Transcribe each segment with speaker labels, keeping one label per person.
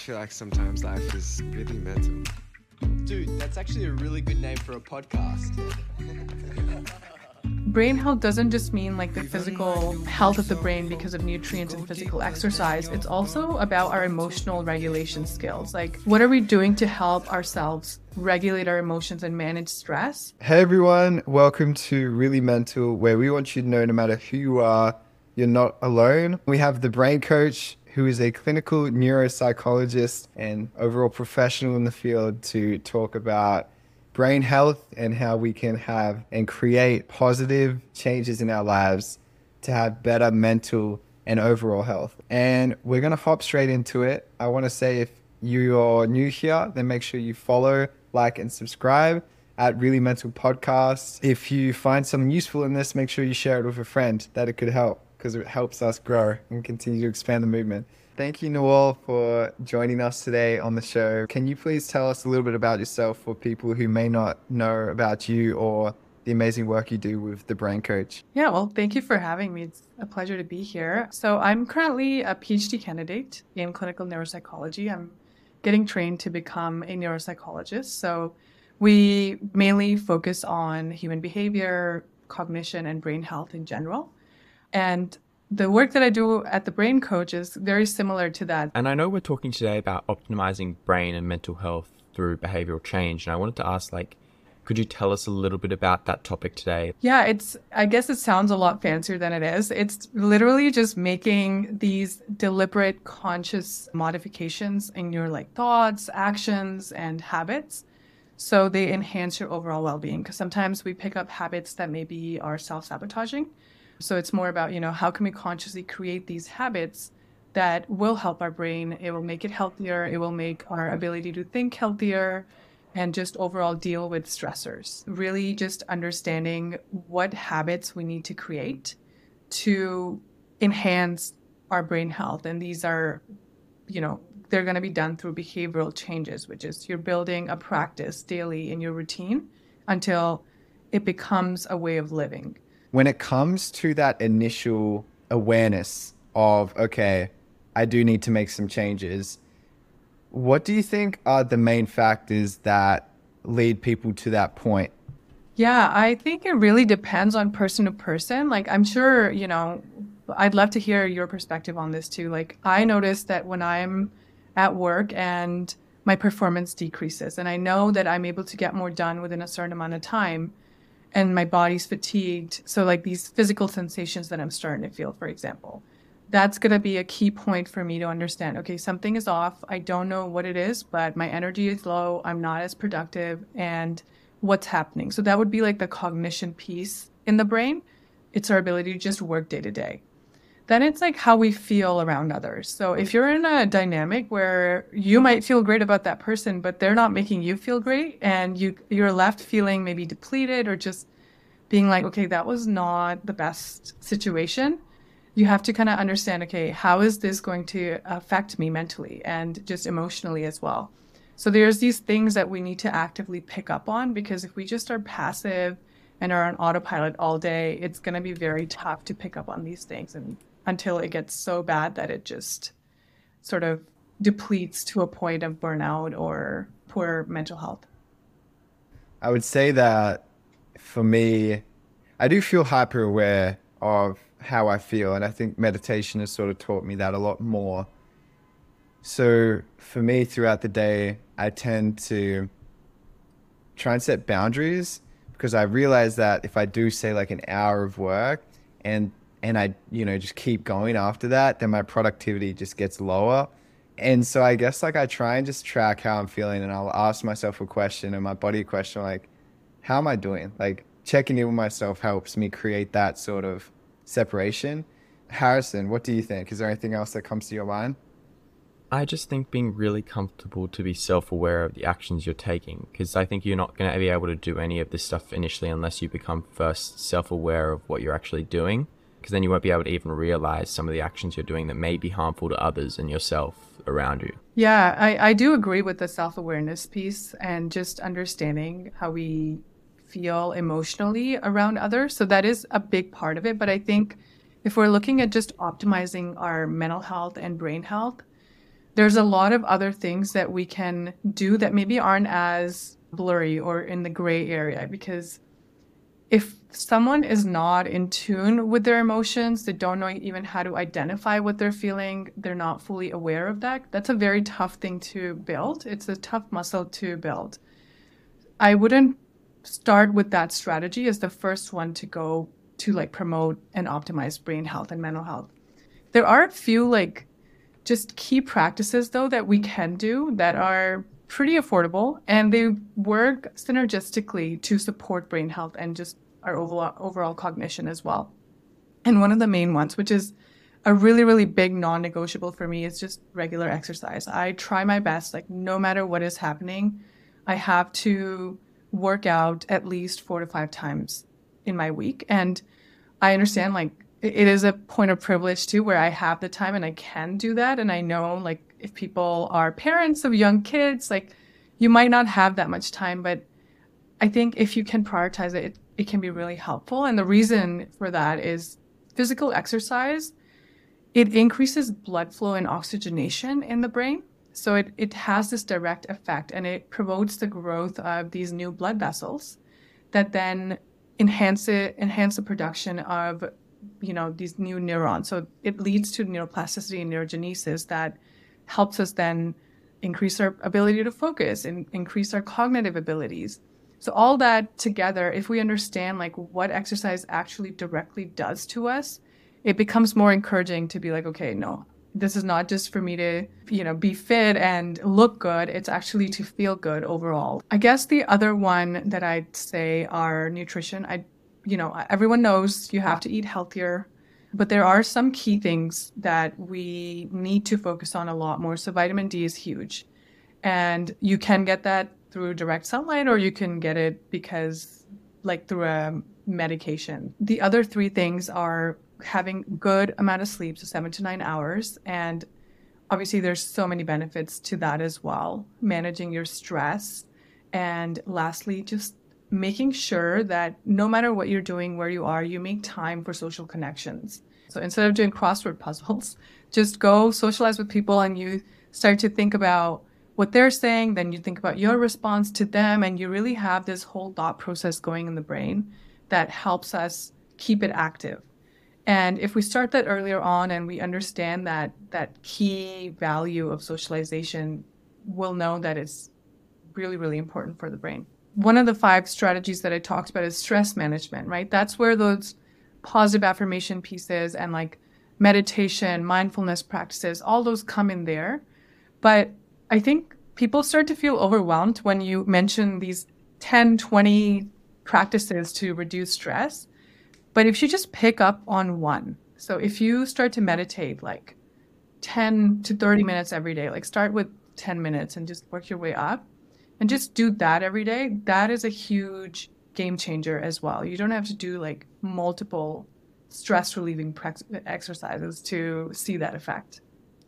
Speaker 1: feel like sometimes life is really mental.
Speaker 2: Dude, that's actually a really good name for a podcast.
Speaker 3: brain health doesn't just mean like the physical health of the brain because of nutrients and physical exercise. It's also about our emotional regulation skills. Like, what are we doing to help ourselves regulate our emotions and manage stress?
Speaker 4: Hey everyone, welcome to Really Mental, where we want you to know no matter who you are, you're not alone. We have the brain coach, who is a clinical neuropsychologist and overall professional in the field to talk about brain health and how we can have and create positive changes in our lives to have better mental and overall health. And we're going to hop straight into it. I want to say if you're new here, then make sure you follow, like, and subscribe at Really Mental Podcast. If you find something useful in this, make sure you share it with a friend that it could help because it helps us grow and continue to expand the movement. Thank you, Nawal, for joining us today on the show. Can you please tell us a little bit about yourself for people who may not know about you or the amazing work you do with the Brain Coach?
Speaker 3: Yeah, well, thank you for having me. It's a pleasure to be here. So, I'm currently a PhD candidate in clinical neuropsychology. I'm getting trained to become a neuropsychologist. So, we mainly focus on human behavior, cognition, and brain health in general. And the work that I do at the Brain Coach is very similar to that.
Speaker 5: And I know we're talking today about optimizing brain and mental health through behavioral change. And I wanted to ask, like, could you tell us a little bit about that topic today?
Speaker 3: Yeah, it's, I guess it sounds a lot fancier than it is. It's literally just making these deliberate, conscious modifications in your like thoughts, actions, and habits. So they enhance your overall well being. Because sometimes we pick up habits that maybe are self sabotaging so it's more about, you know, how can we consciously create these habits that will help our brain? It will make it healthier, it will make our ability to think healthier and just overall deal with stressors. Really just understanding what habits we need to create to enhance our brain health. And these are, you know, they're going to be done through behavioral changes, which is you're building a practice daily in your routine until it becomes a way of living
Speaker 4: when it comes to that initial awareness of, okay, I do need to make some changes, what do you think are the main factors that lead people to that point?
Speaker 3: Yeah, I think it really depends on person to person. Like, I'm sure, you know, I'd love to hear your perspective on this too. Like, I notice that when I'm at work and my performance decreases, and I know that I'm able to get more done within a certain amount of time, and my body's fatigued. So, like these physical sensations that I'm starting to feel, for example, that's going to be a key point for me to understand okay, something is off. I don't know what it is, but my energy is low. I'm not as productive. And what's happening? So, that would be like the cognition piece in the brain. It's our ability to just work day to day then it's like how we feel around others. So if you're in a dynamic where you might feel great about that person, but they're not making you feel great, and you you're left feeling maybe depleted or just being like, okay, that was not the best situation. You have to kind of understand, okay, how is this going to affect me mentally and just emotionally as well? So there's these things that we need to actively pick up on because if we just are passive and are on autopilot all day, it's going to be very tough to pick up on these things and until it gets so bad that it just sort of depletes to a point of burnout or poor mental health.
Speaker 4: I would say that for me, I do feel hyper aware of how I feel. And I think meditation has sort of taught me that a lot more. So for me, throughout the day, I tend to try and set boundaries because I realize that if I do say like an hour of work and and I, you know, just keep going after that, then my productivity just gets lower. And so I guess like I try and just track how I'm feeling and I'll ask myself a question and my body a question like, how am I doing? Like checking in with myself helps me create that sort of separation. Harrison, what do you think? Is there anything else that comes to your mind?
Speaker 5: I just think being really comfortable to be self aware of the actions you're taking, because I think you're not going to be able to do any of this stuff initially unless you become first self aware of what you're actually doing because then you won't be able to even realize some of the actions you're doing that may be harmful to others and yourself around you.
Speaker 3: Yeah, I, I do agree with the self awareness piece and just understanding how we feel emotionally around others. So that is a big part of it. But I think if we're looking at just optimizing our mental health and brain health, there's a lot of other things that we can do that maybe aren't as blurry or in the gray area because if someone is not in tune with their emotions, they don't know even how to identify what they're feeling, they're not fully aware of that, that's a very tough thing to build. It's a tough muscle to build. I wouldn't start with that strategy as the first one to go to like promote and optimize brain health and mental health. There are a few like just key practices though that we can do that are pretty affordable and they work synergistically to support brain health and just our overall, overall cognition as well. And one of the main ones, which is a really, really big non negotiable for me, is just regular exercise. I try my best, like, no matter what is happening, I have to work out at least four to five times in my week. And I understand, like, it is a point of privilege too, where I have the time and I can do that. And I know, like, if people are parents of young kids, like, you might not have that much time, but I think if you can prioritize it, it, it can be really helpful. And the reason for that is physical exercise, it increases blood flow and oxygenation in the brain. So it, it has this direct effect and it promotes the growth of these new blood vessels that then enhance it, enhance the production of you know these new neurons so it leads to neuroplasticity and neurogenesis that helps us then increase our ability to focus and increase our cognitive abilities. So all that together if we understand like what exercise actually directly does to us it becomes more encouraging to be like okay no this is not just for me to you know be fit and look good. It's actually to feel good overall. I guess the other one that i'd say are nutrition. I you know, everyone knows you have to eat healthier, but there are some key things that we need to focus on a lot more. So vitamin D is huge. And you can get that through direct sunlight or you can get it because like through a medication. The other three things are having good amount of sleep, so 7 to 9 hours and obviously there's so many benefits to that as well. Managing your stress and lastly just making sure that no matter what you're doing, where you are, you make time for social connections. So instead of doing crossword puzzles, just go socialize with people and you start to think about what they're saying, then you think about your response to them, and you really have this whole thought process going in the brain that helps us keep it active. And if we start that earlier on and we understand that that key value of socialization, we'll know that it's really, really important for the brain one of the five strategies that I talked about is stress management, right? That's where those positive affirmation pieces and like meditation, mindfulness practices, all those come in there. But I think people start to feel overwhelmed when you mention these 10, 20 practices to reduce stress. But if you just pick up on one, so if you start to meditate like 10 to 30 minutes every day, like start with 10 minutes and just work your way up, and just do that every day, that is a huge game changer as well. You don't have to do like multiple stress relieving exercises to see that effect.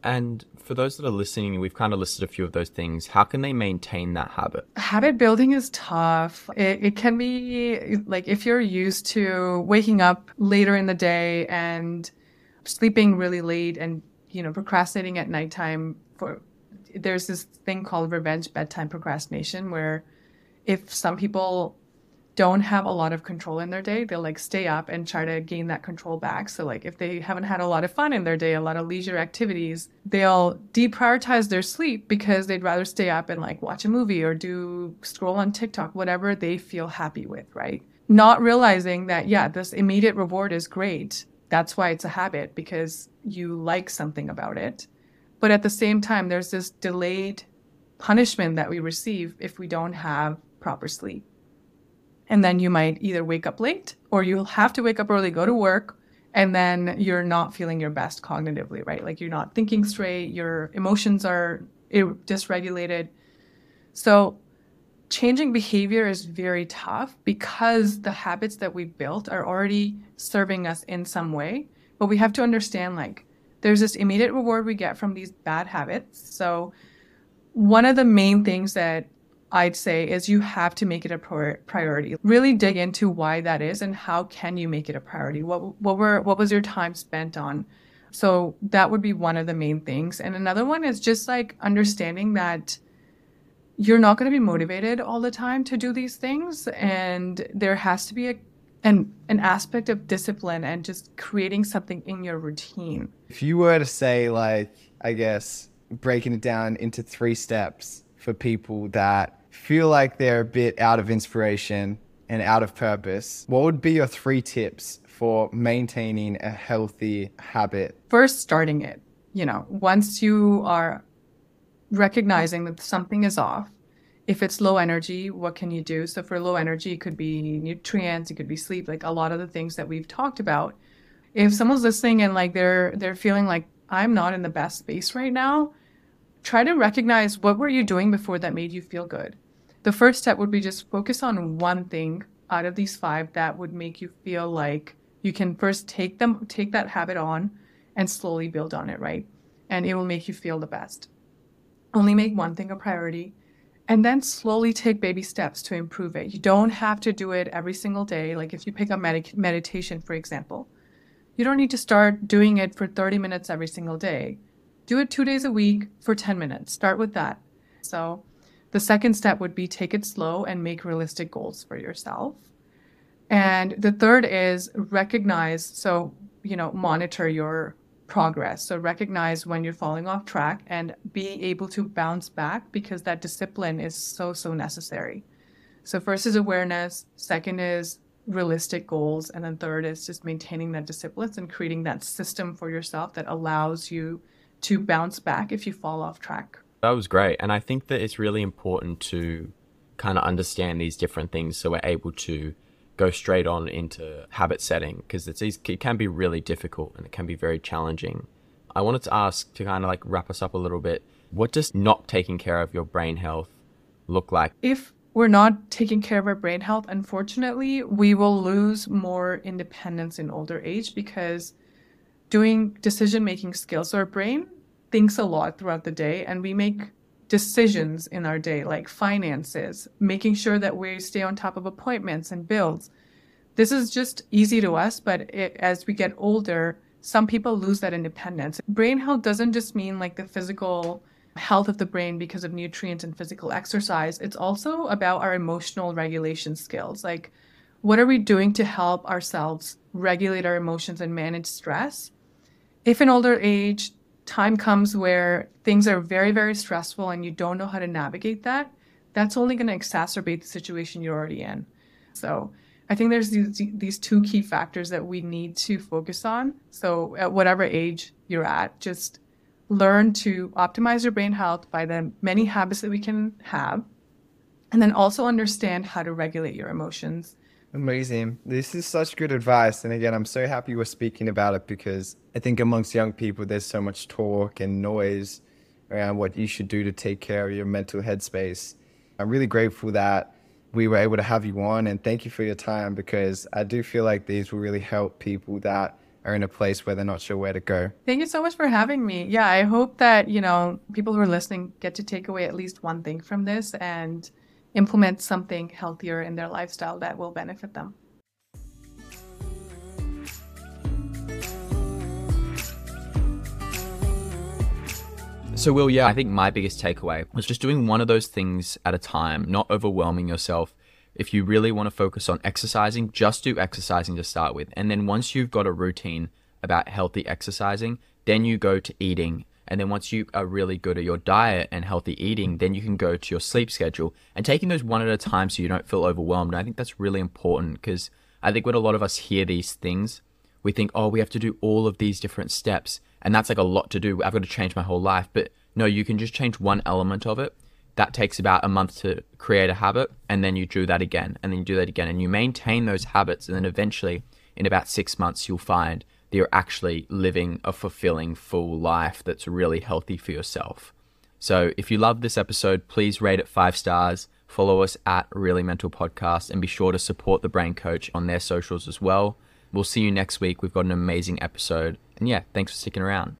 Speaker 5: And for those that are listening, we've kind of listed a few of those things. How can they maintain that habit?
Speaker 3: Habit building is tough. It, it can be like if you're used to waking up later in the day and sleeping really late and, you know, procrastinating at nighttime for there's this thing called revenge bedtime procrastination where if some people don't have a lot of control in their day, they'll like stay up and try to gain that control back. So like if they haven't had a lot of fun in their day, a lot of leisure activities, they'll deprioritize their sleep because they'd rather stay up and like watch a movie or do scroll on TikTok, whatever they feel happy with, right? Not realizing that yeah, this immediate reward is great. That's why it's a habit because you like something about it. But at the same time, there's this delayed punishment that we receive if we don't have proper sleep. And then you might either wake up late or you'll have to wake up early, go to work, and then you're not feeling your best cognitively, right? Like you're not thinking straight, your emotions are dysregulated. So changing behavior is very tough because the habits that we've built are already serving us in some way. But we have to understand like there's this immediate reward we get from these bad habits. So, one of the main things that I'd say is you have to make it a priority. Really dig into why that is and how can you make it a priority. What what were what was your time spent on? So that would be one of the main things. And another one is just like understanding that you're not going to be motivated all the time to do these things and there has to be a an, an aspect of discipline and just creating something in your routine.
Speaker 4: If you were to say, like, I guess, breaking it down into three steps for people that feel like they're a bit out of inspiration and out of purpose, what would be your three tips for maintaining a healthy habit?
Speaker 3: First, starting it. You know, once you are recognizing that something is off, if it's low energy, what can you do? So for low energy, it could be nutrients, it could be sleep, like a lot of the things that we've talked about. If someone's listening and like they're they're feeling like I'm not in the best space right now, try to recognize what were you doing before that made you feel good. The first step would be just focus on one thing out of these five that would make you feel like you can first take them take that habit on and slowly build on it, right? And it will make you feel the best. Only make one thing a priority and then slowly take baby steps to improve it. You don't have to do it every single day. Like if you pick up med- meditation, for example, you don't need to start doing it for 30 minutes every single day. Do it two days a week for 10 minutes. Start with that. So the second step would be take it slow and make realistic goals for yourself. And the third is recognize, so, you know, monitor your progress. So recognize when you're falling off track and be able to bounce back because that discipline is so, so necessary. So, first is awareness, second is realistic goals, and then third is just maintaining that discipline and creating that system for yourself that allows you to bounce back if you fall off track.
Speaker 5: That was great. And I think that it's really important to kind of understand these different things so we're able to go straight on into habit setting because it's easy, it can be really difficult and it can be very challenging. I wanted to ask to kind of like wrap us up a little bit. What does not taking care of your brain health look like?
Speaker 3: If we're not taking care of our brain health, unfortunately, we will lose more independence in older age because doing decision making skills. Our brain thinks a lot throughout the day and we make decisions in our day, like finances, making sure that we stay on top of appointments and bills. This is just easy to us, but it, as we get older, some people lose that independence. Brain health doesn't just mean like the physical health of the brain because of nutrients and physical exercise. It's also about our emotional regulation skills. Like, what are we doing to help ourselves regulate our emotions and manage stress? If in older age, time comes where things are very, very stressful and you don't know how to navigate that, that's only going to exacerbate the situation you're already in. So I think there's these, these two key factors that we need to focus on. So at whatever age you're at, just learn to optimize your brain health by the many habits that we can have, and then also understand how to regulate your emotions
Speaker 4: Amazing. This is such good advice. And again, I'm so happy we're speaking about it because I think amongst young people, there's so much talk and noise around what you should do to take care of your mental headspace. I'm really grateful that we were able to have you on and thank you for your time because I do feel like these will really help people that are in a place where they're not sure where to go.
Speaker 3: Thank you so much for having me. Yeah, I hope that, you know, people who are listening get to take away at least one thing from this and implement something healthier in their lifestyle that will benefit them.
Speaker 5: So, Will, yeah, I think my biggest takeaway was just doing one of those things at a time, not overwhelming yourself. If you really want to focus on exercising, just do exercising to start with. And then once you've got a routine about healthy exercising, then you go to eating and then once you are really good at your diet and healthy eating, then you can go to your sleep schedule and taking those one at a time so you don't feel overwhelmed. And I think that's really important because I think when a lot of us hear these things, we think, oh, we have to do all of these different steps. And that's like a lot to do. I've got to change my whole life. But no, you can just change one element of it. That takes about a month to create a habit. And then you do that again. And then you do that again. And you maintain those habits. And then eventually, in about six months, you'll find that you're actually living a fulfilling, full life that's really healthy for yourself. So if you love this episode, please rate it five stars. Follow us at Really Mental Podcast and be sure to support the Brain Coach on their socials as well. We'll see you next week. We've got an amazing episode. And yeah, thanks for sticking around.